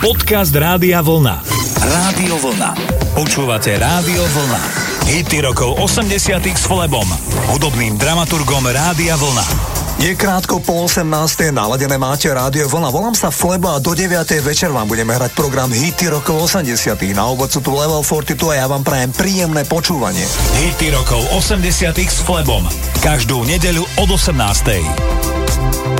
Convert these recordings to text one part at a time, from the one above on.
Podcast Rádia Vlna. Rádio Vlna. Počúvate Rádio Vlna. Hity rokov 80 s Flebom, hudobným dramaturgom Rádia Vlna. Je krátko po 18. naladené máte rádio Vlna. Volám sa Flebo a do 9. večer vám budeme hrať program Hity rokov 80. Na obod sú tu Level 42 a ja vám prajem príjemné počúvanie. Hity rokov 80 s Flebom. Každú nedeľu od 18.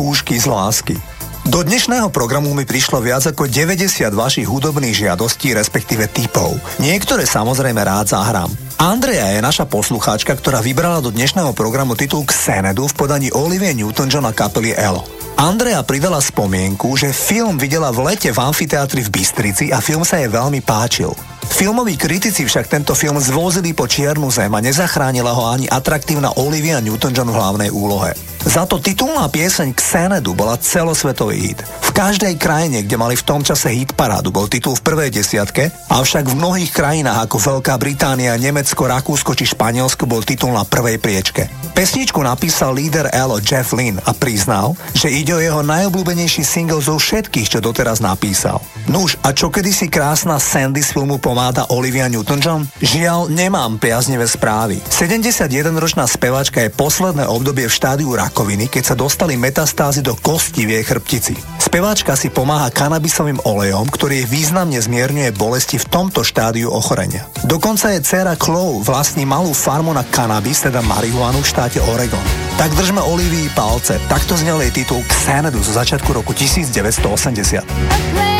Skúšky z lásky. Do dnešného programu mi prišlo viac ako 90 vašich hudobných žiadostí, respektíve typov. Niektoré samozrejme rád zahrám. Andrea je naša poslucháčka, ktorá vybrala do dnešného programu titul Xenedu v podaní Olivia Newton-John a kapely Elo. Andrea pridala spomienku, že film videla v lete v amfiteátri v Bystrici a film sa jej veľmi páčil. Filmoví kritici však tento film zvozili po čiernu zem a nezachránila ho ani atraktívna Olivia Newton-John v hlavnej úlohe. Za to titulná pieseň Xenedu bola celosvetový hit. V každej krajine, kde mali v tom čase hit parádu, bol titul v prvej desiatke, avšak v mnohých krajinách ako Veľká Británia, Nemecko, Rakúsko či Španielsko bol titul na prvej priečke. Pesničku napísal líder Elo Jeff Lynn a priznal, že ide o jeho najobľúbenejší single zo všetkých, čo doteraz napísal. Nuž, a čo kedysi krásna Sandy z filmu pomáda Olivia Newton-John? Žiaľ, nemám priaznivé správy. 71-ročná speváčka je posledné obdobie v štádiu rakoviny, keď sa dostali metastázy do kosti v jej chrbtici. Speváčka si pomáha kanabisovým olejom, ktorý významne zmierňuje bolesti v tomto štádiu ochorenia. Dokonca je dcera Chloe vlastní malú farmu na kanabis, teda marihuanu v štáte Oregon. Tak držme Olivii palce. Takto znel jej titul Xanadu zo začiatku roku 1980.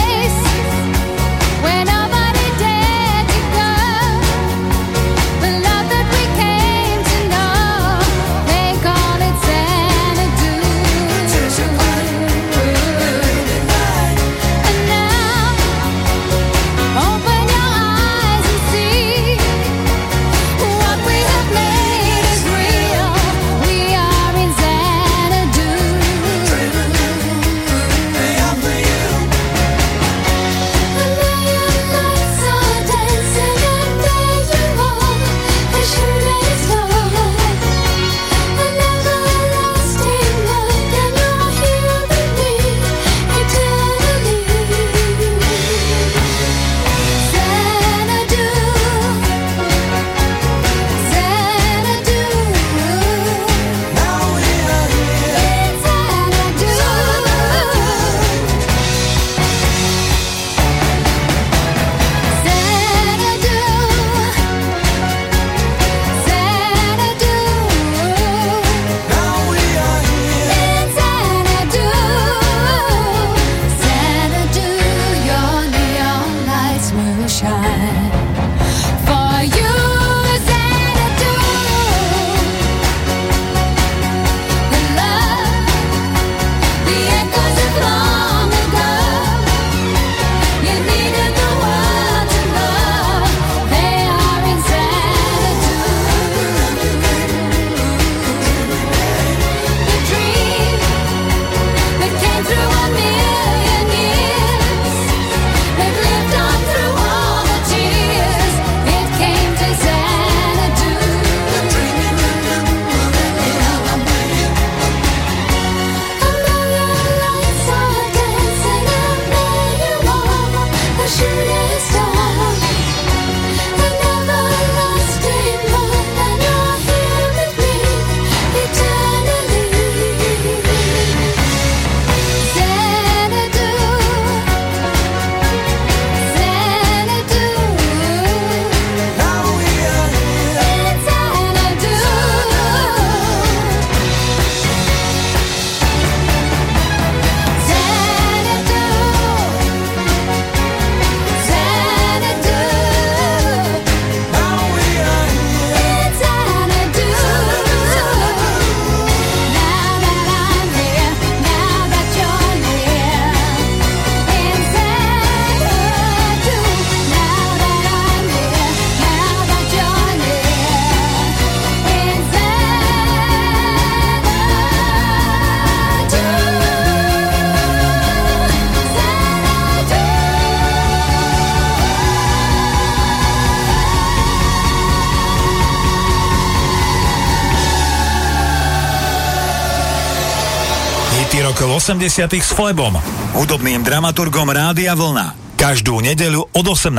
80 s Flebom, hudobným dramaturgom Rádia Vlna. Každú nedeľu od 18.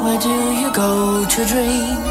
Where do you go to dream?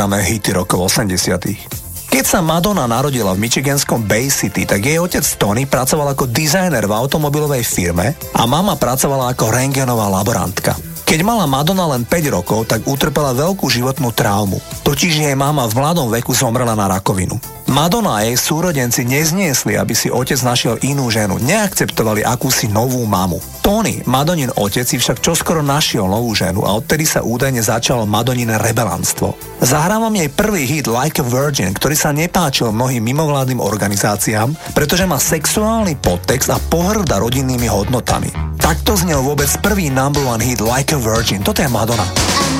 programe Hity rokov 80. Keď sa Madonna narodila v michiganskom Bay City, tak jej otec Tony pracoval ako dizajner v automobilovej firme a mama pracovala ako rengenová laborantka. Keď mala Madonna len 5 rokov, tak utrpela veľkú životnú traumu. Totiž jej mama v mladom veku zomrela na rakovinu. Madonna a jej súrodenci nezniesli, aby si otec našiel inú ženu, neakceptovali akúsi novú mamu. Tony, Madonin otec, si však čoskoro našiel novú ženu a odtedy sa údajne začalo Madonin rebelanstvo. Zahrávam jej prvý hit Like a Virgin, ktorý sa nepáčil mnohým mimovládnym organizáciám, pretože má sexuálny podtext a pohrda rodinnými hodnotami. Takto znel vôbec prvý number one hit Like a Virgin. Toto je Madonna.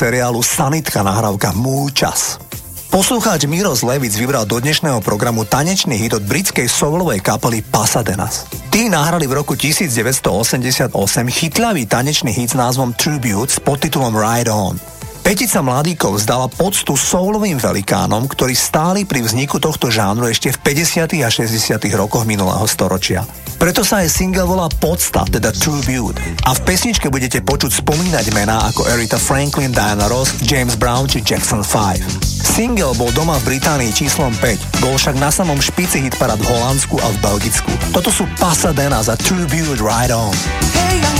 seriálu Sanitka nahrávka Môj čas. Poslucháč Miro Zlevic vybral do dnešného programu tanečný hit od britskej soulovej kapely Pasadenas. Tí nahrali v roku 1988 chytľavý tanečný hit s názvom Tribute s podtitulom Ride On. Petica mladíkov vzdala poctu soulovým velikánom, ktorí stáli pri vzniku tohto žánru ešte v 50. a 60. rokoch minulého storočia. Preto sa aj single volá Podsta, teda True Beauty A v pesničke budete počuť spomínať mená ako Erita Franklin, Diana Ross, James Brown či Jackson 5. Single bol doma v Británii číslom 5, bol však na samom špici hitparad v Holandsku a v Belgicku. Toto sú Pasadena za True Viewed Right On. Hey,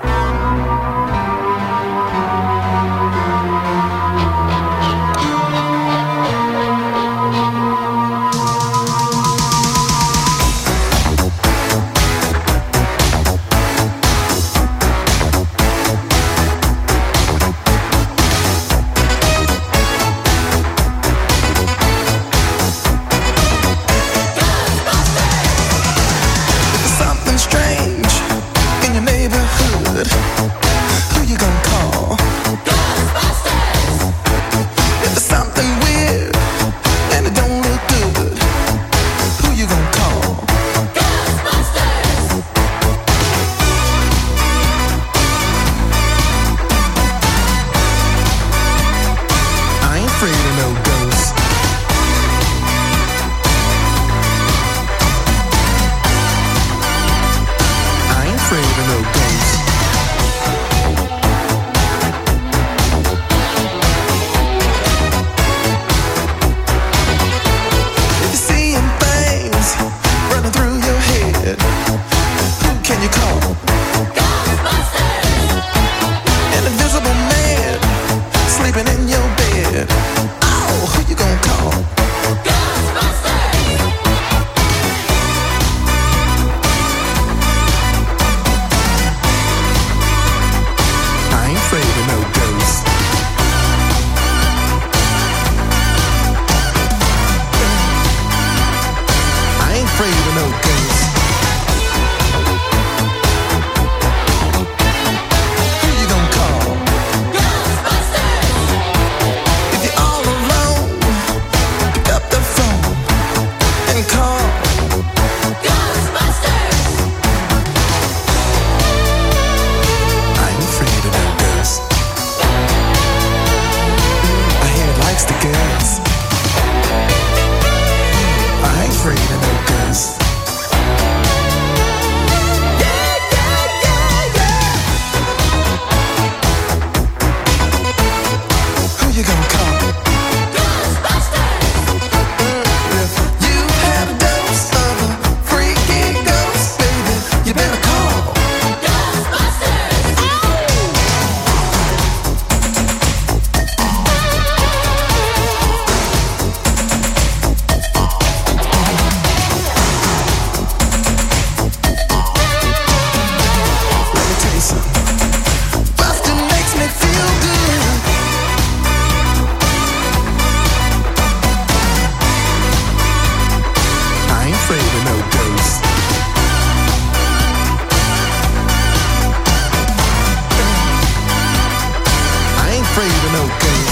go.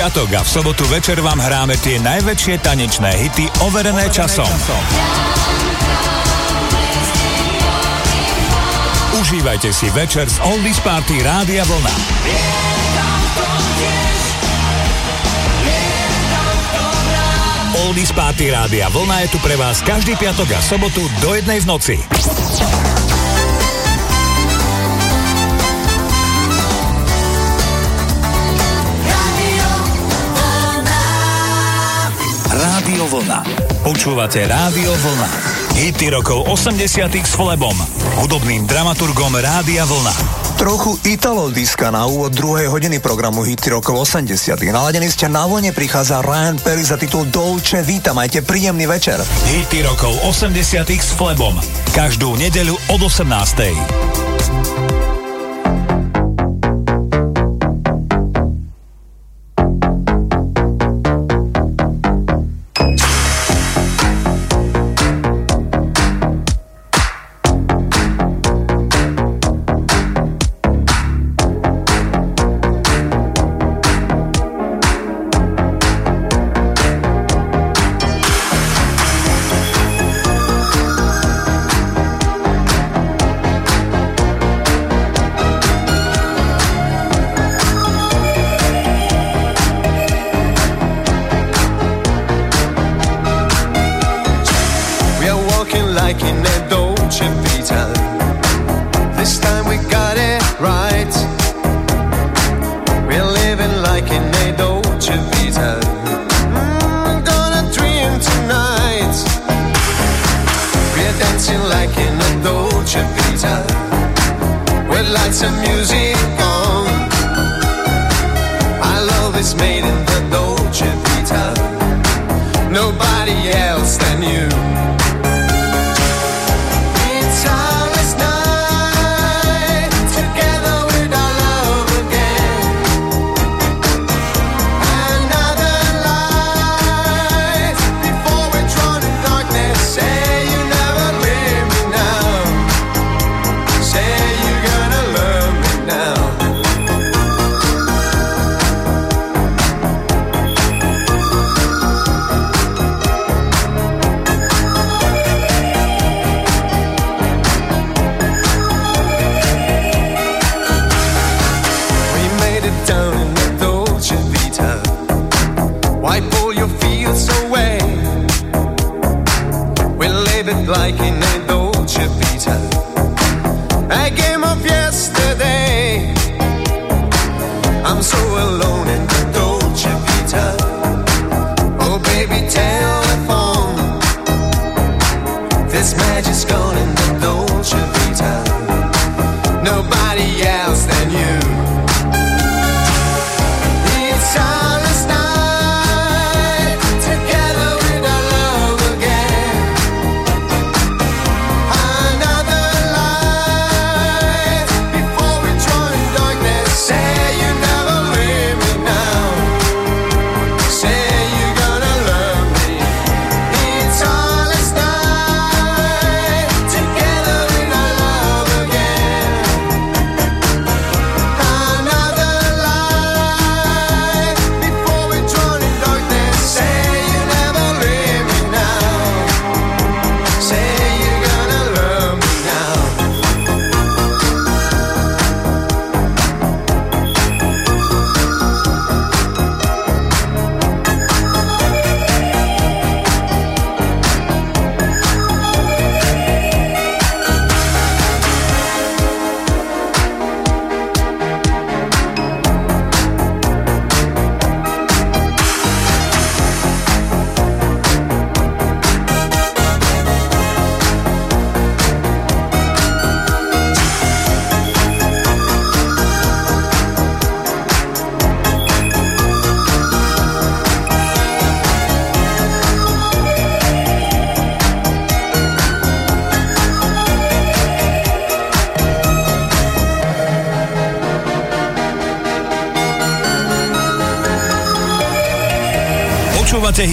Piatok a v sobotu večer vám hráme tie najväčšie tanečné hity overené časom. Užívajte si večer z Oldies Party Rádia Vlna. Oldies Party Rádia Vlna je tu pre vás každý piatok a sobotu do jednej v noci. Rádio Vlna. Počúvate Rádio Vlna. Hity rokov 80 s Flebom, hudobným dramaturgom Rádia Vlna. Trochu Italo diska na úvod druhej hodiny programu Hity rokov 80 Naladení ste na vlne, prichádza Ryan Perry za titul Dolce Vita. Majte príjemný večer. Hity rokov 80 s Flebom. Každú nedeľu od 18.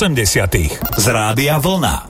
80 z Rádia Vlna.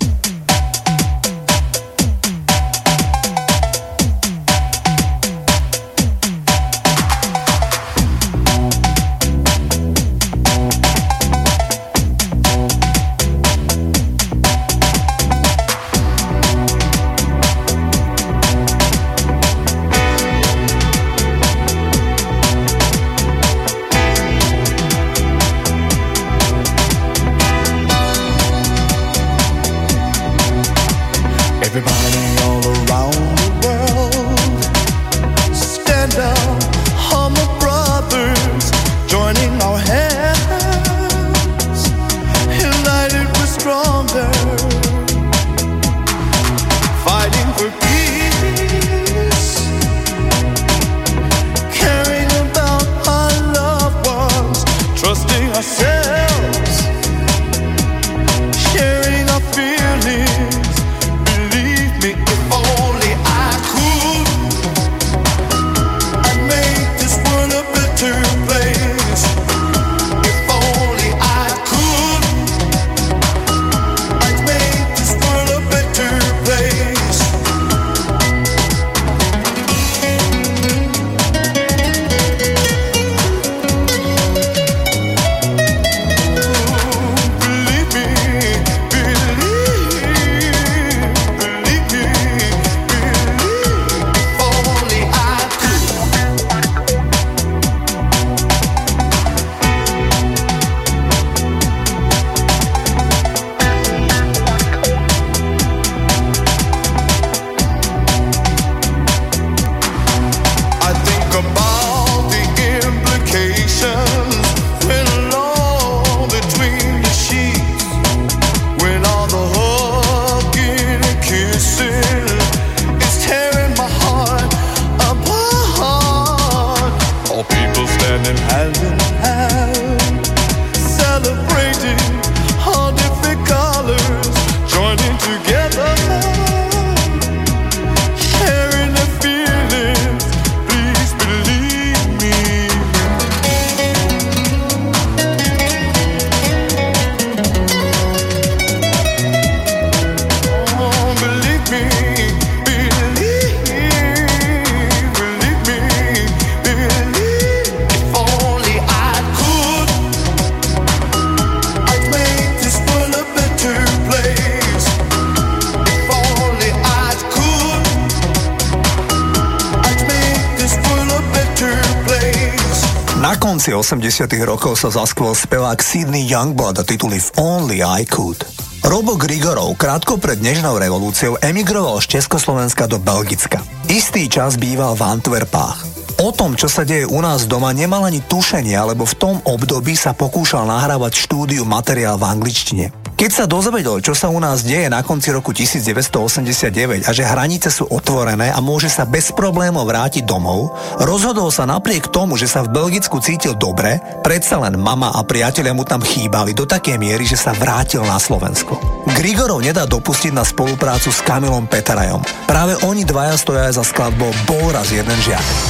90. rokov sa zaskvel spevák Sidney Youngblood a tituly If Only I Could. Robo Grigorov krátko pred dnešnou revolúciou emigroval z Československa do Belgicka. Istý čas býval v Antwerpách. O tom, čo sa deje u nás doma, nemal ani tušenie, lebo v tom období sa pokúšal nahrávať štúdiu materiál v angličtine. Keď sa dozvedel, čo sa u nás deje na konci roku 1989 a že hranice sú otvorené a môže sa bez problémov vrátiť domov, rozhodol sa napriek tomu, že sa v Belgicku cítil dobre, predsa len mama a priatelia mu tam chýbali do takej miery, že sa vrátil na Slovensko. Grigorov nedá dopustiť na spoluprácu s Kamilom Petarajom. Práve oni dvaja stoja aj za skladbou Bol raz jeden žiak.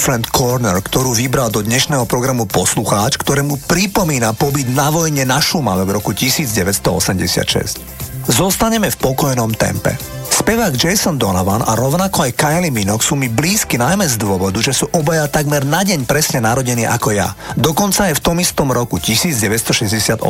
Different Corner, ktorú vybral do dnešného programu poslucháč, ktorému pripomína pobyt na vojne na Šumave v roku 1986. Zostaneme v pokojnom tempe. Spevák Jason Donovan a rovnako aj Kylie Minogue sú mi blízky najmä z dôvodu, že sú obaja takmer na deň presne narodení ako ja. Dokonca aj v tom istom roku 1968.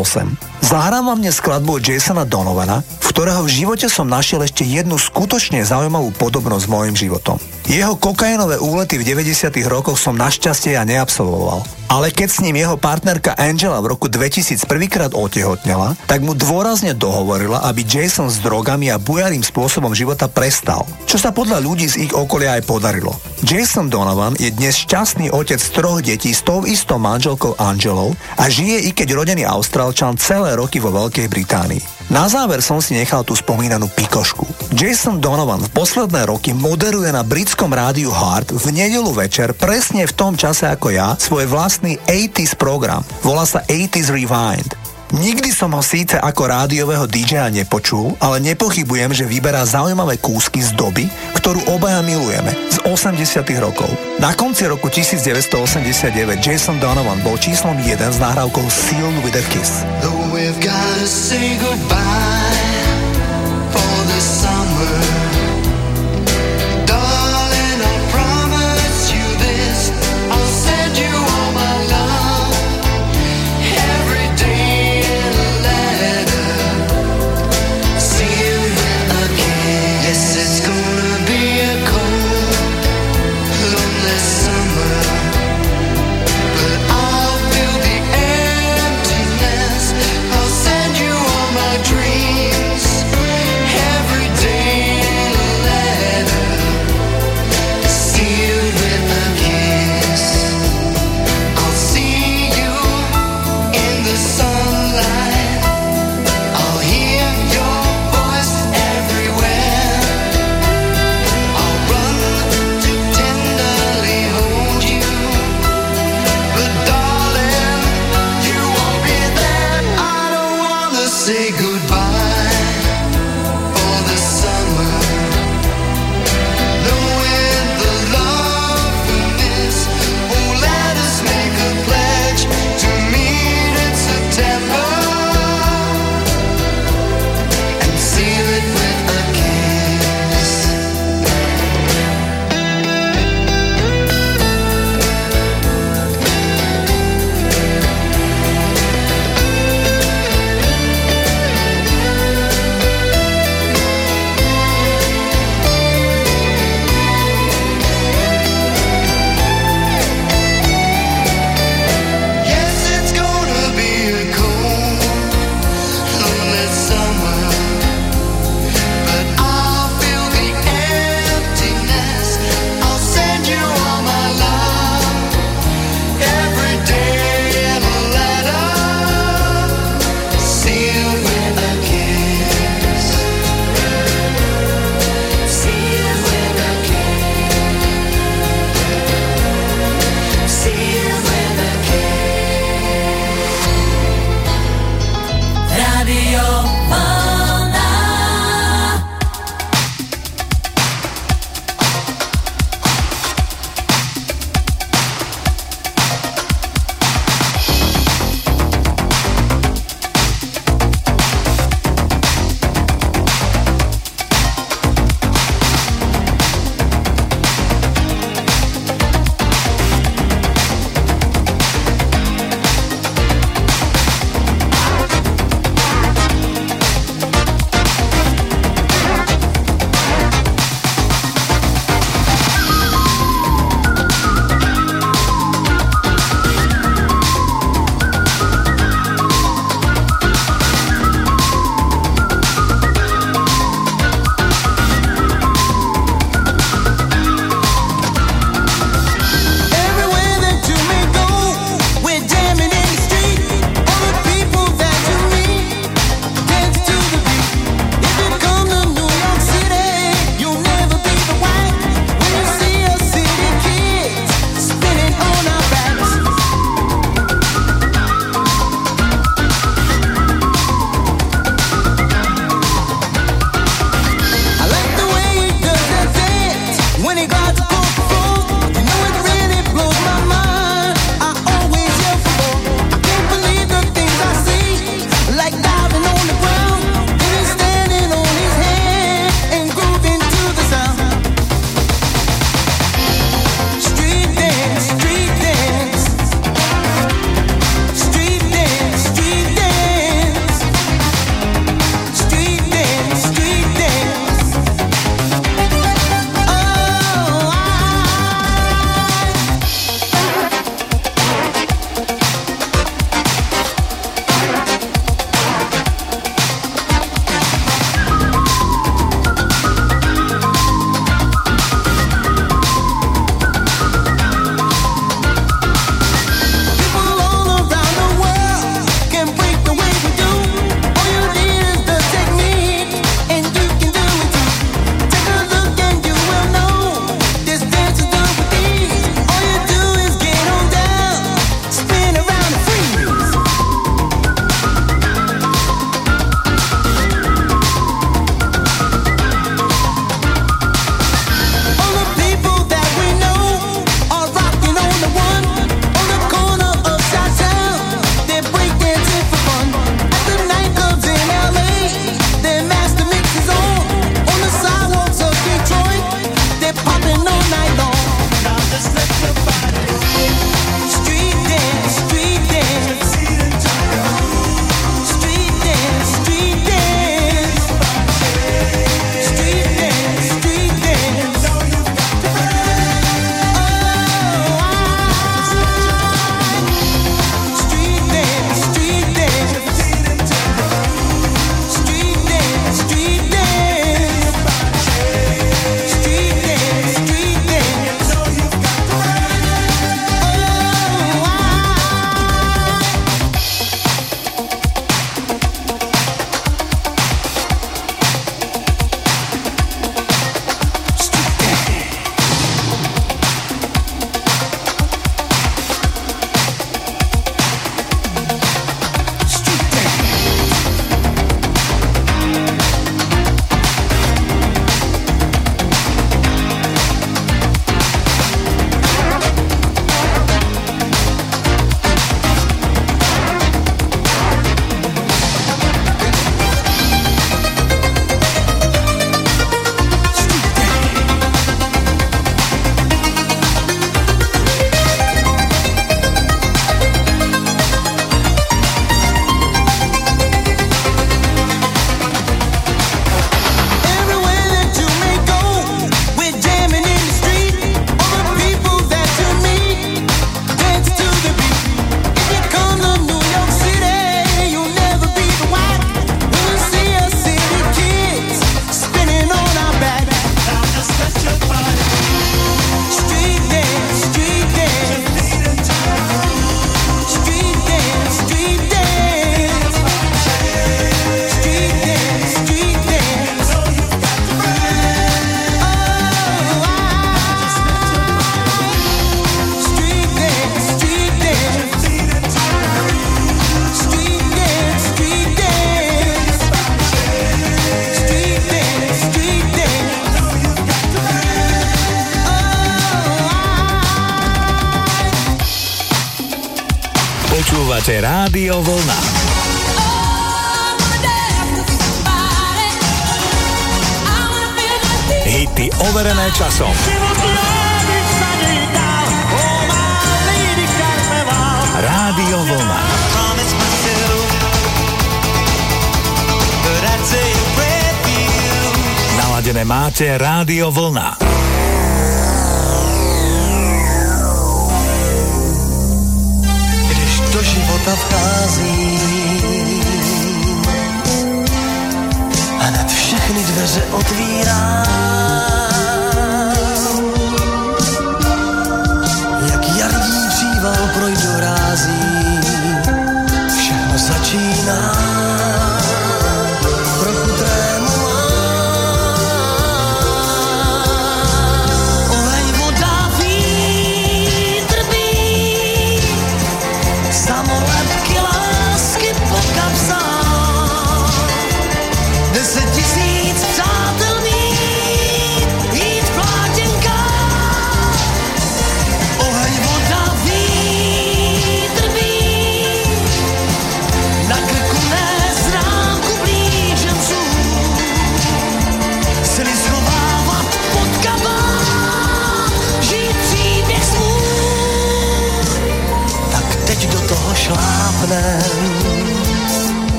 Zahrám vám dnes skladbu Jasona Donovana, v ktorého v živote som našiel ešte jednu skutočne zaujímavú podobnosť s mojim životom. Jeho kokainové úlety v 90. rokoch som našťastie ja neabsolvoval. Ale keď s ním jeho partnerka Angela v roku 2000 prvýkrát otehotnela, tak mu dôrazne dohovorila, aby Jason s drogami a bujarým spôsobom života prestal. Čo sa podľa ľudí z ich okolia aj podarilo. Jason Donovan je dnes šťastný otec troch detí s tou istou manželkou Angelou a žije i keď rodený Austrálčan celé roky vo Veľkej Británii. Na záver som si nechal tú spomínanú pikošku. Jason Donovan v posledné roky moderuje na britskom rádiu Heart v nedelu večer presne v tom čase ako ja svoj vlastný 80s program. Volá sa 80s Rewind. Nikdy som ho síce ako rádiového DJ-a nepočul, ale nepochybujem, že vyberá zaujímavé kúsky z doby, ktorú obaja milujeme, z 80 rokov. Na konci roku 1989 Jason Donovan bol číslom 1 s nahrávkou Sealed with a Kiss. We've gotta say goodbye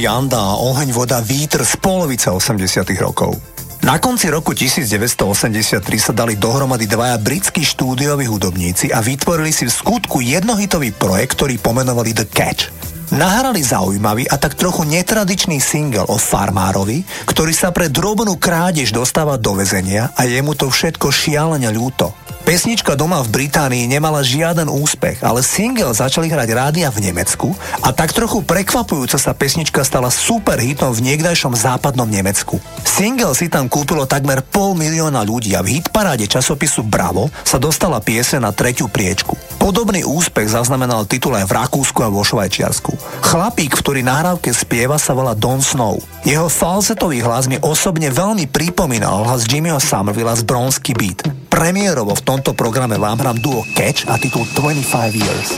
Janda a Oheň, voda, vítr z polovice 80 rokov. Na konci roku 1983 sa dali dohromady dvaja britskí štúdioví hudobníci a vytvorili si v skutku jednohitový projekt, ktorý pomenovali The Catch. Nahrali zaujímavý a tak trochu netradičný single o farmárovi, ktorý sa pre drobnú krádež dostáva do väzenia a je mu to všetko šialene ľúto. Pesnička doma v Británii nemala žiaden úspech, ale single začali hrať rádia v Nemecku a tak trochu prekvapujúco sa pesnička stala super hitom v niekdajšom západnom Nemecku. Single si tam kúpilo takmer pol milióna ľudí a v hitparáde časopisu Bravo sa dostala piese na tretiu priečku. Podobný úspech zaznamenal titul aj v Rakúsku a vo Švajčiarsku. Chlapík, ktorý nahrávke spieva, sa volá Don Snow. Jeho falsetový hlas mi osobne veľmi pripomínal hlas Jimmyho Somervilla z Bronsky Beat. Premiérovo v tomto programe vám hrám duo Catch a titul 25 Years.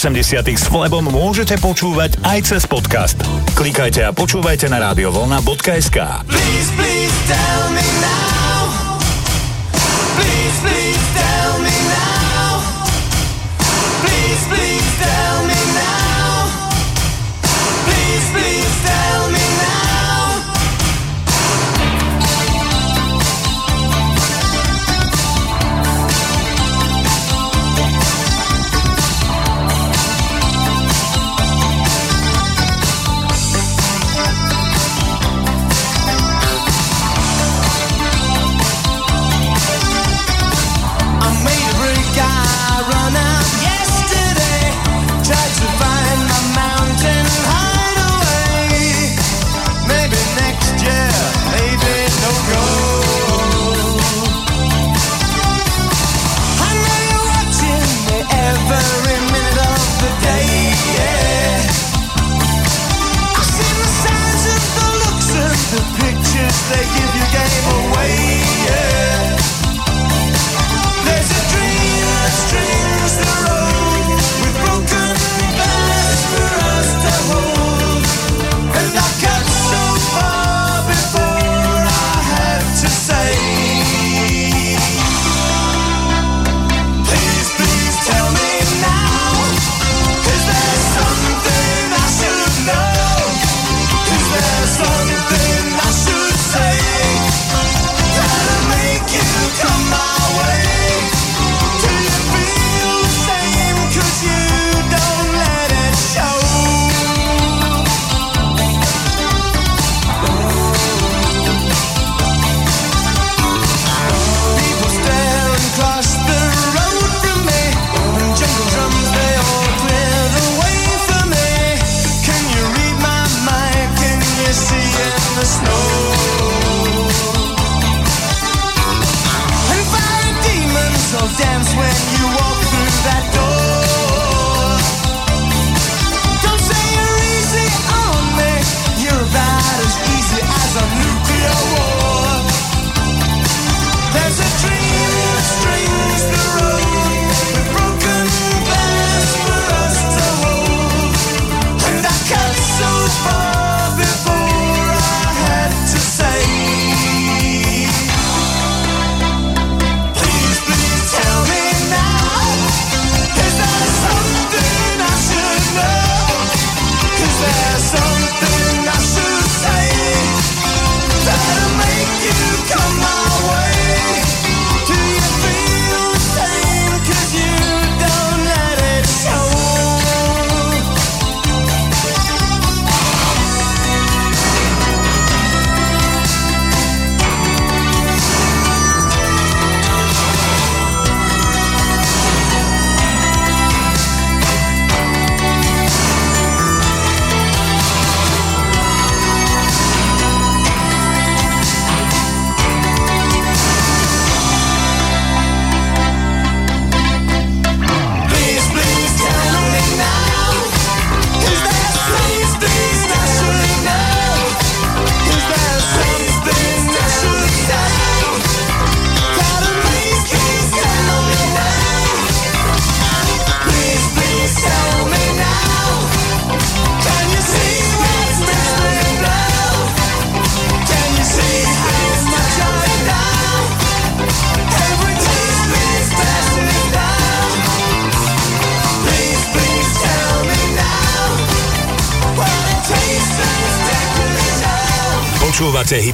80 s Flebom môžete počúvať aj cez podcast. Klikajte a počúvajte na radiovolna.sk. Please, please tell me.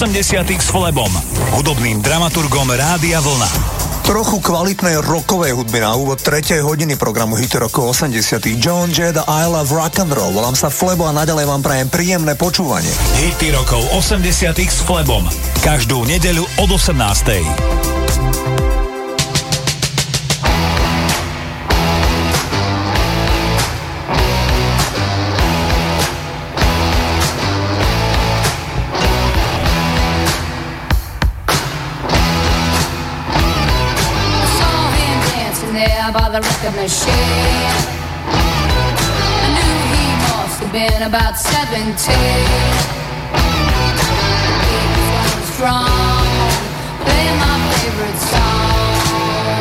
80 s Flebom, hudobným dramaturgom Rádia Vlna. Trochu kvalitnej rokovej hudby na úvod 3. hodiny programu Hity rokov 80. John Jed a I Love Rock and Roll. Volám sa Flebo a nadalej vám prajem príjemné počúvanie. Hity rokov 80. s Flebom. Každú nedeľu od 18. machine. I knew he must have been about 17. He was strong, playing my favorite song.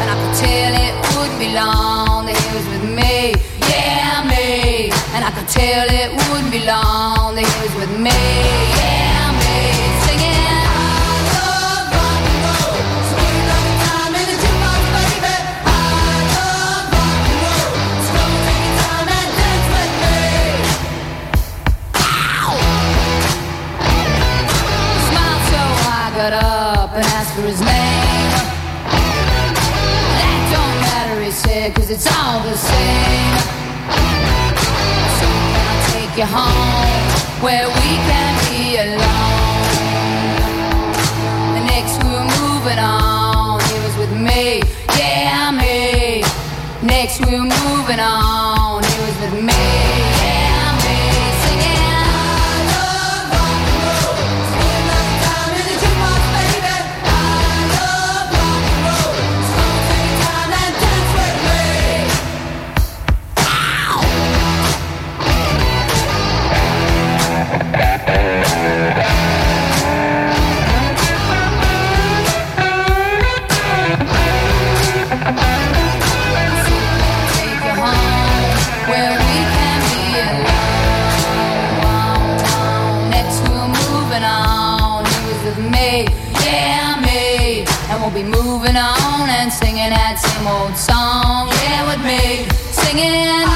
And I could tell it wouldn't be long that he was with me, yeah, me. And I could tell it wouldn't be long that he was with me. take you home where we can be alone. The next we're moving on. It was with me, yeah, me. Next we're moving on. old song, yeah, with me singing.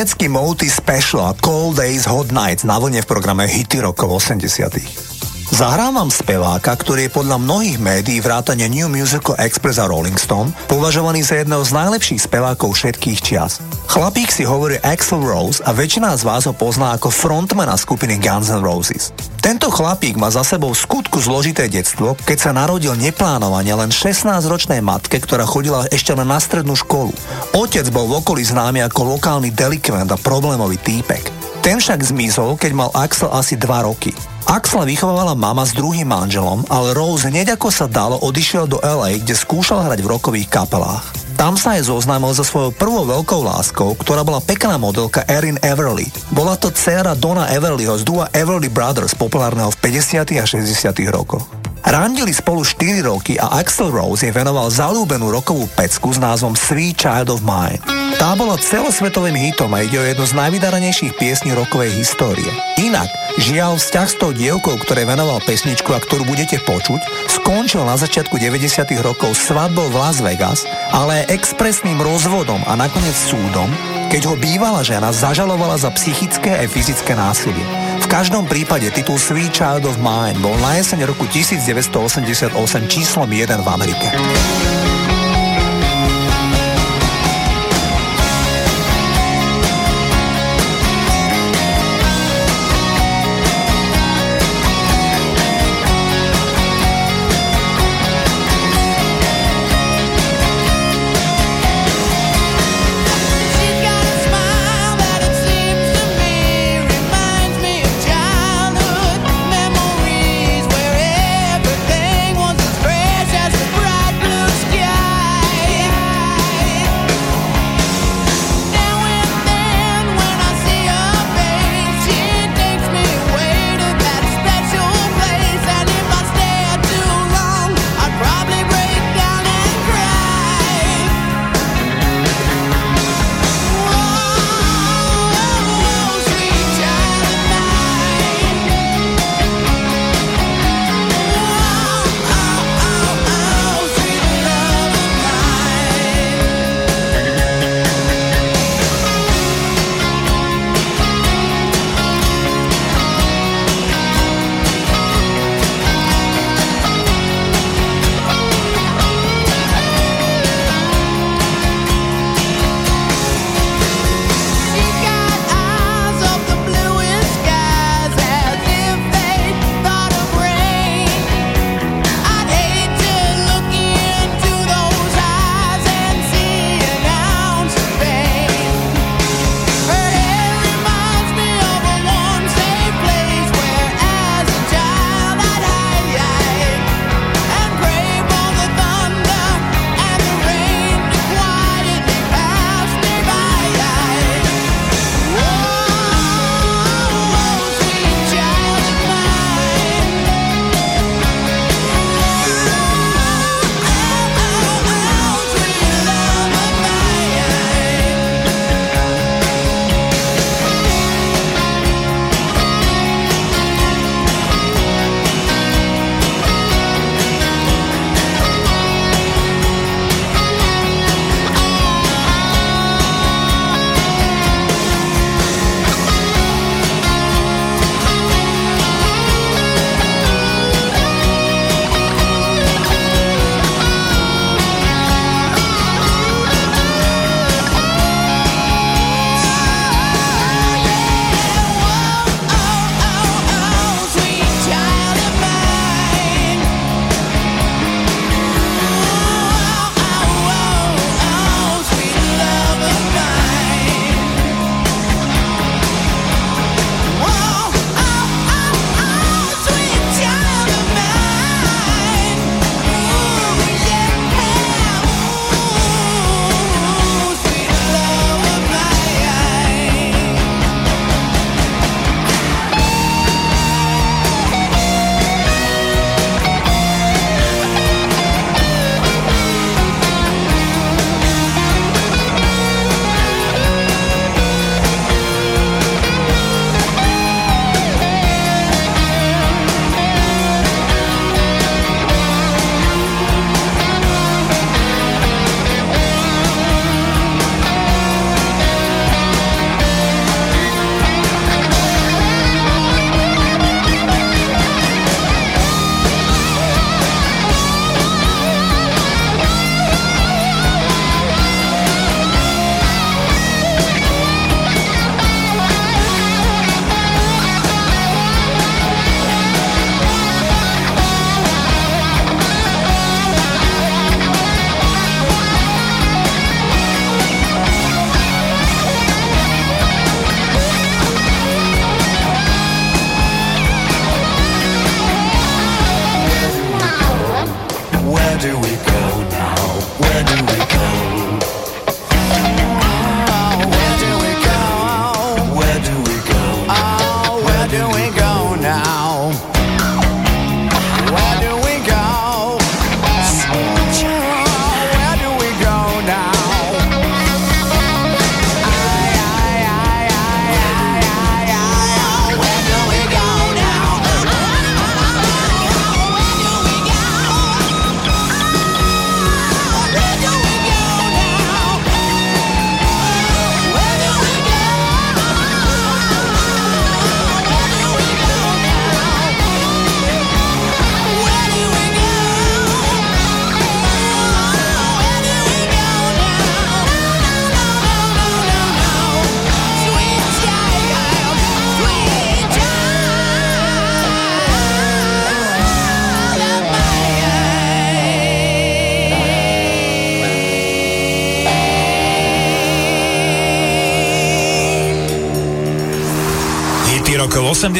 Nemecký a Cold Days Hot Nights na vlne v programe Hity rokov 80 Zahrávam speváka, ktorý je podľa mnohých médií vrátane New Musical Express a Rolling Stone považovaný za jedného z najlepších spevákov všetkých čias. Chlapík si hovorí Axel Rose a väčšina z vás ho pozná ako frontmana skupiny Guns N' Roses. Tento chlapík má za sebou skutku zložité detstvo, keď sa narodil neplánovane len 16-ročnej matke, ktorá chodila ešte len na strednú školu. Otec bol v okolí známy ako lokálny delikvent a problémový týpek. Ten však zmizol, keď mal Axel asi 2 roky. Axla vychovávala mama s druhým manželom, ale Rose hneď ako sa dalo odišiel do LA, kde skúšal hrať v rokových kapelách. Tam sa aj zoznámil so svojou prvou veľkou láskou, ktorá bola pekná modelka Erin Everly. Bola to dcéra Dona Everlyho z dua Everly Brothers, populárneho v 50. a 60. rokoch. Randili spolu 4 roky a Axel Rose jej venoval zalúbenú rokovú pecku s názvom Sweet Child of Mine. Tá bola celosvetovým hitom a ide o jednu z najvydaranejších piesní rokovej histórie. Inak, žiaľ vzťah s tou dievkou, ktoré venoval pesničku a ktorú budete počuť, skončil na začiatku 90. rokov svadbou v Las Vegas, ale expresným rozvodom a nakoniec súdom, keď ho bývala žena zažalovala za psychické aj fyzické násilie. V každom prípade titul Sweet Child of Mine bol na jeseň roku 1988 číslom 1 v Amerike.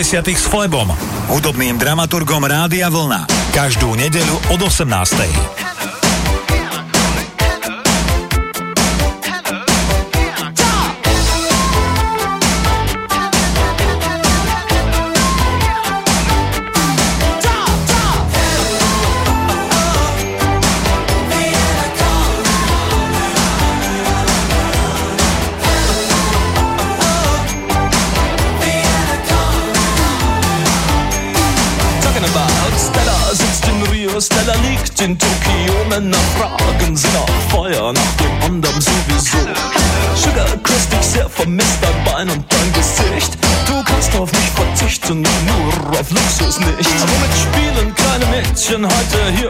90. s Flebom, hudobným dramaturgom Rádia Vlna. Každú nedeľu od 18. es nicht. Womit spielen kleine Mädchen heute hier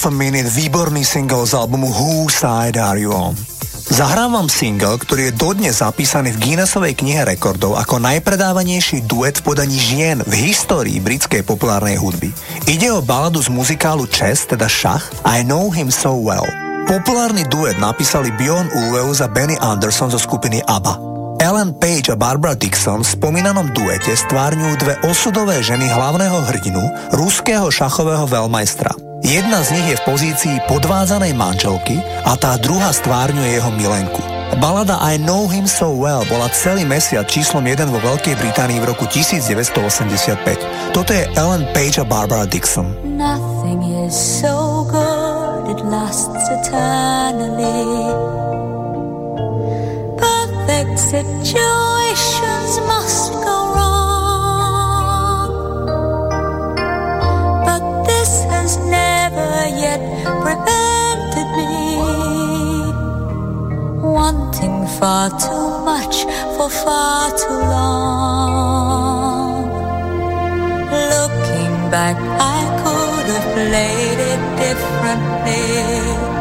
Half Minute, výborný single z albumu Whose Side Are You On? Zahrám single, ktorý je dodnes zapísaný v Guinnessovej knihe rekordov ako najpredávanejší duet v podaní žien v histórii britskej populárnej hudby. Ide o baladu z muzikálu Chess, teda šach, I Know Him So Well. Populárny duet napísali Bjorn Ulvaeus a Benny Anderson zo skupiny ABBA. Ellen Page a Barbara Dixon v spomínanom duete stvárňujú dve osudové ženy hlavného hrdinu, ruského šachového veľmajstra. Jedna z nich je v pozícii podvádzanej manželky a tá druhá stvárňuje jeho milenku. Balada I Know Him So Well bola celý mesiac číslom 1 vo Veľkej Británii v roku 1985. Toto je Ellen Page a Barbara Dixon. Nothing is so good, it lasts eternally. Perfect situations wanting far too much for far too long. Looking back, I could have played it differently.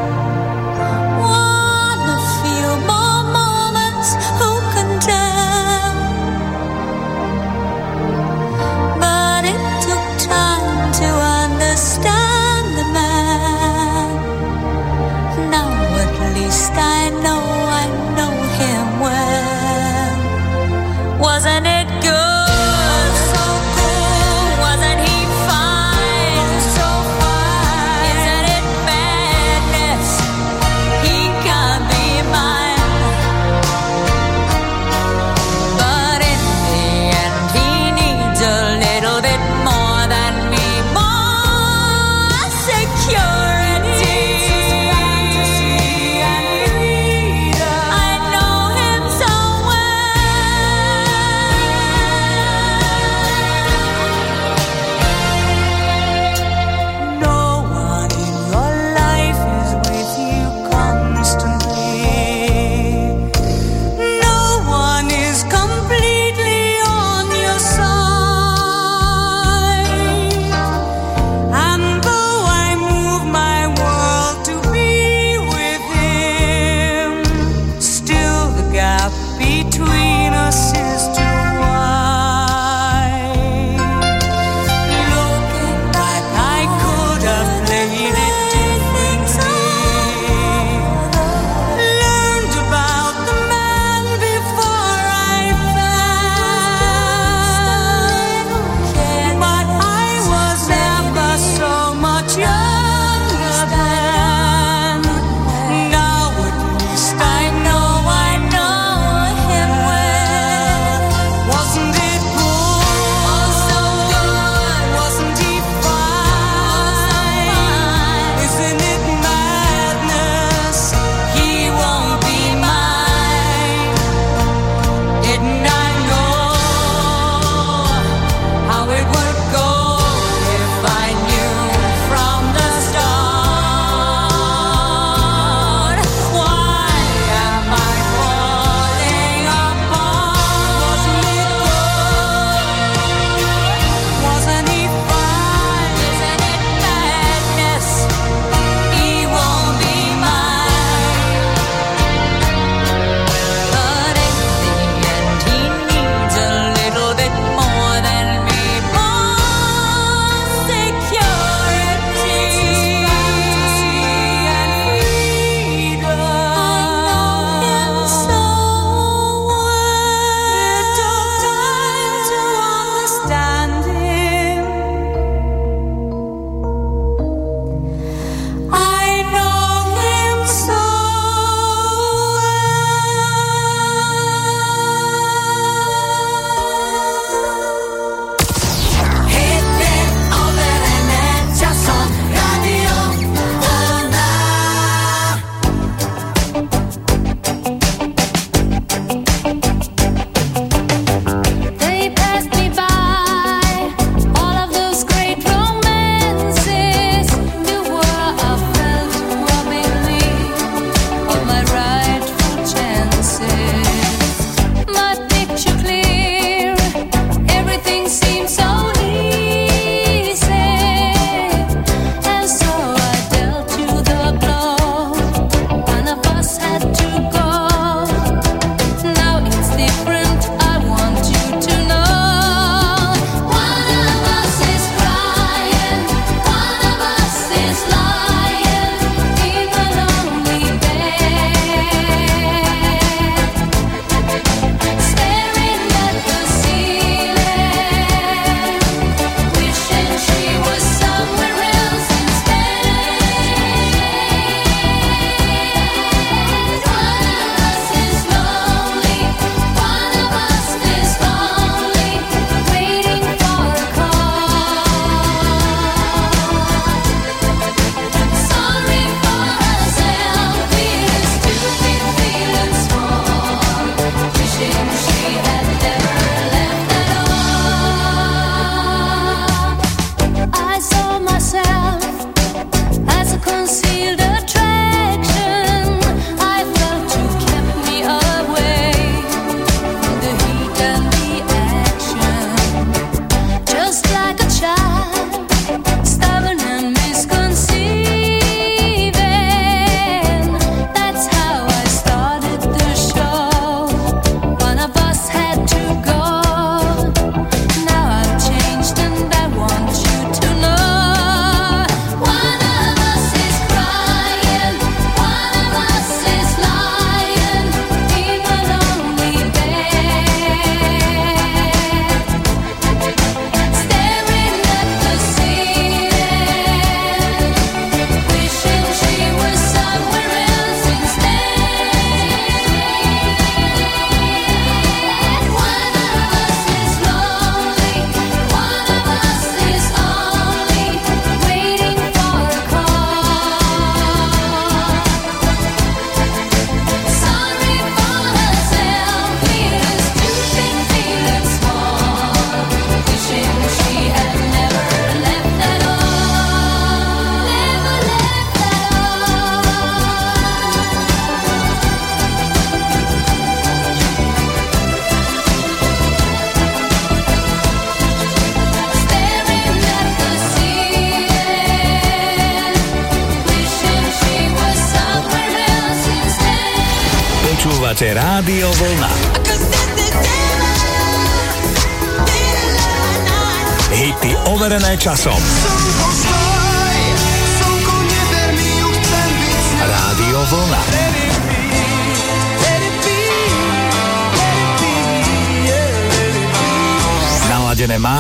Wasn't it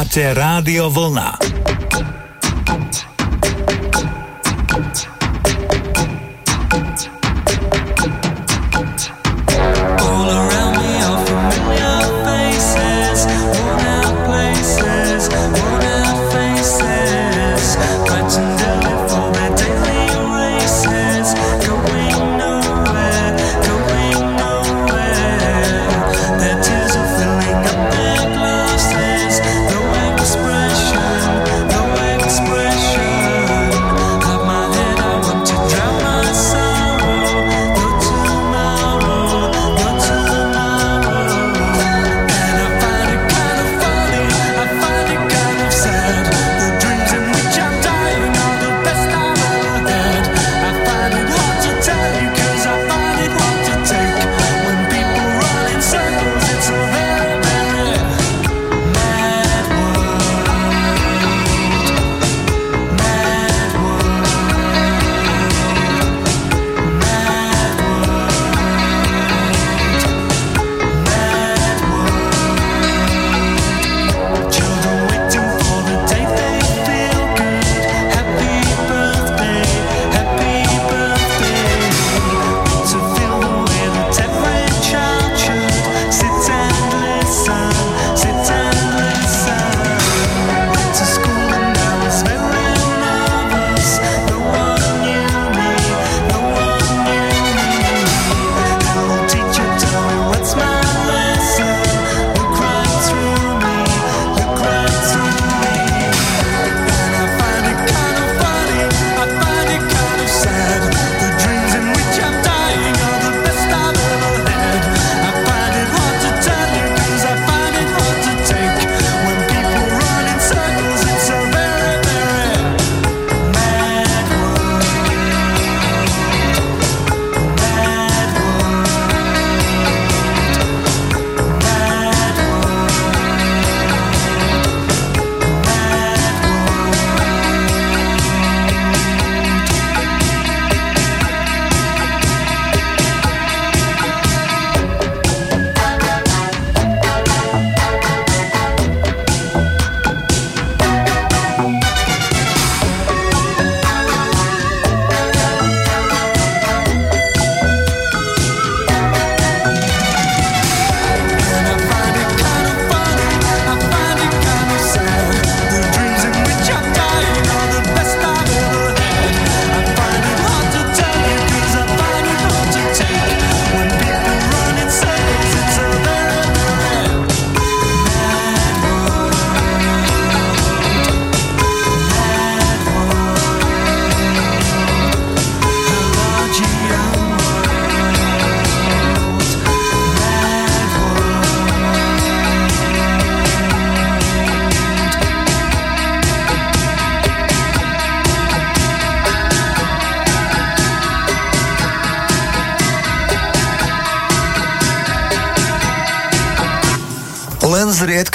Počúvate Rádio Vlnu.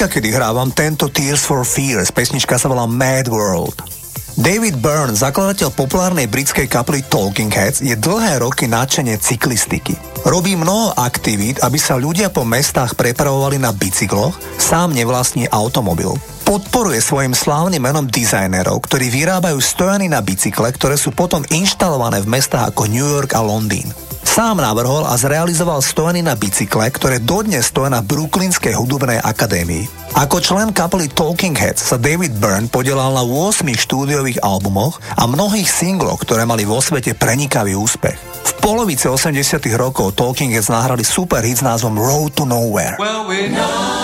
pesnička, kedy hrávam tento Tears for Fears. Pesnička sa volá Mad World. David Byrne, zakladateľ populárnej britskej kapely Talking Heads, je dlhé roky nadšenie cyklistiky. Robí mnoho aktivít, aby sa ľudia po mestách prepravovali na bicykloch, sám nevlastní automobil. Podporuje svojim slávnym menom dizajnerov, ktorí vyrábajú stojany na bicykle, ktoré sú potom inštalované v mestách ako New York a Londýn. Sám navrhol a zrealizoval stojany na bicykle, ktoré dodnes stoja na Brooklynskej hudobnej akadémii. Ako člen kapely Talking Heads sa David Byrne podielal na 8 štúdiových albumoch a mnohých singloch, ktoré mali vo svete prenikavý úspech. V polovici 80 rokov Talking Heads nahrali super hit s názvom Road to Nowhere. Well, we know.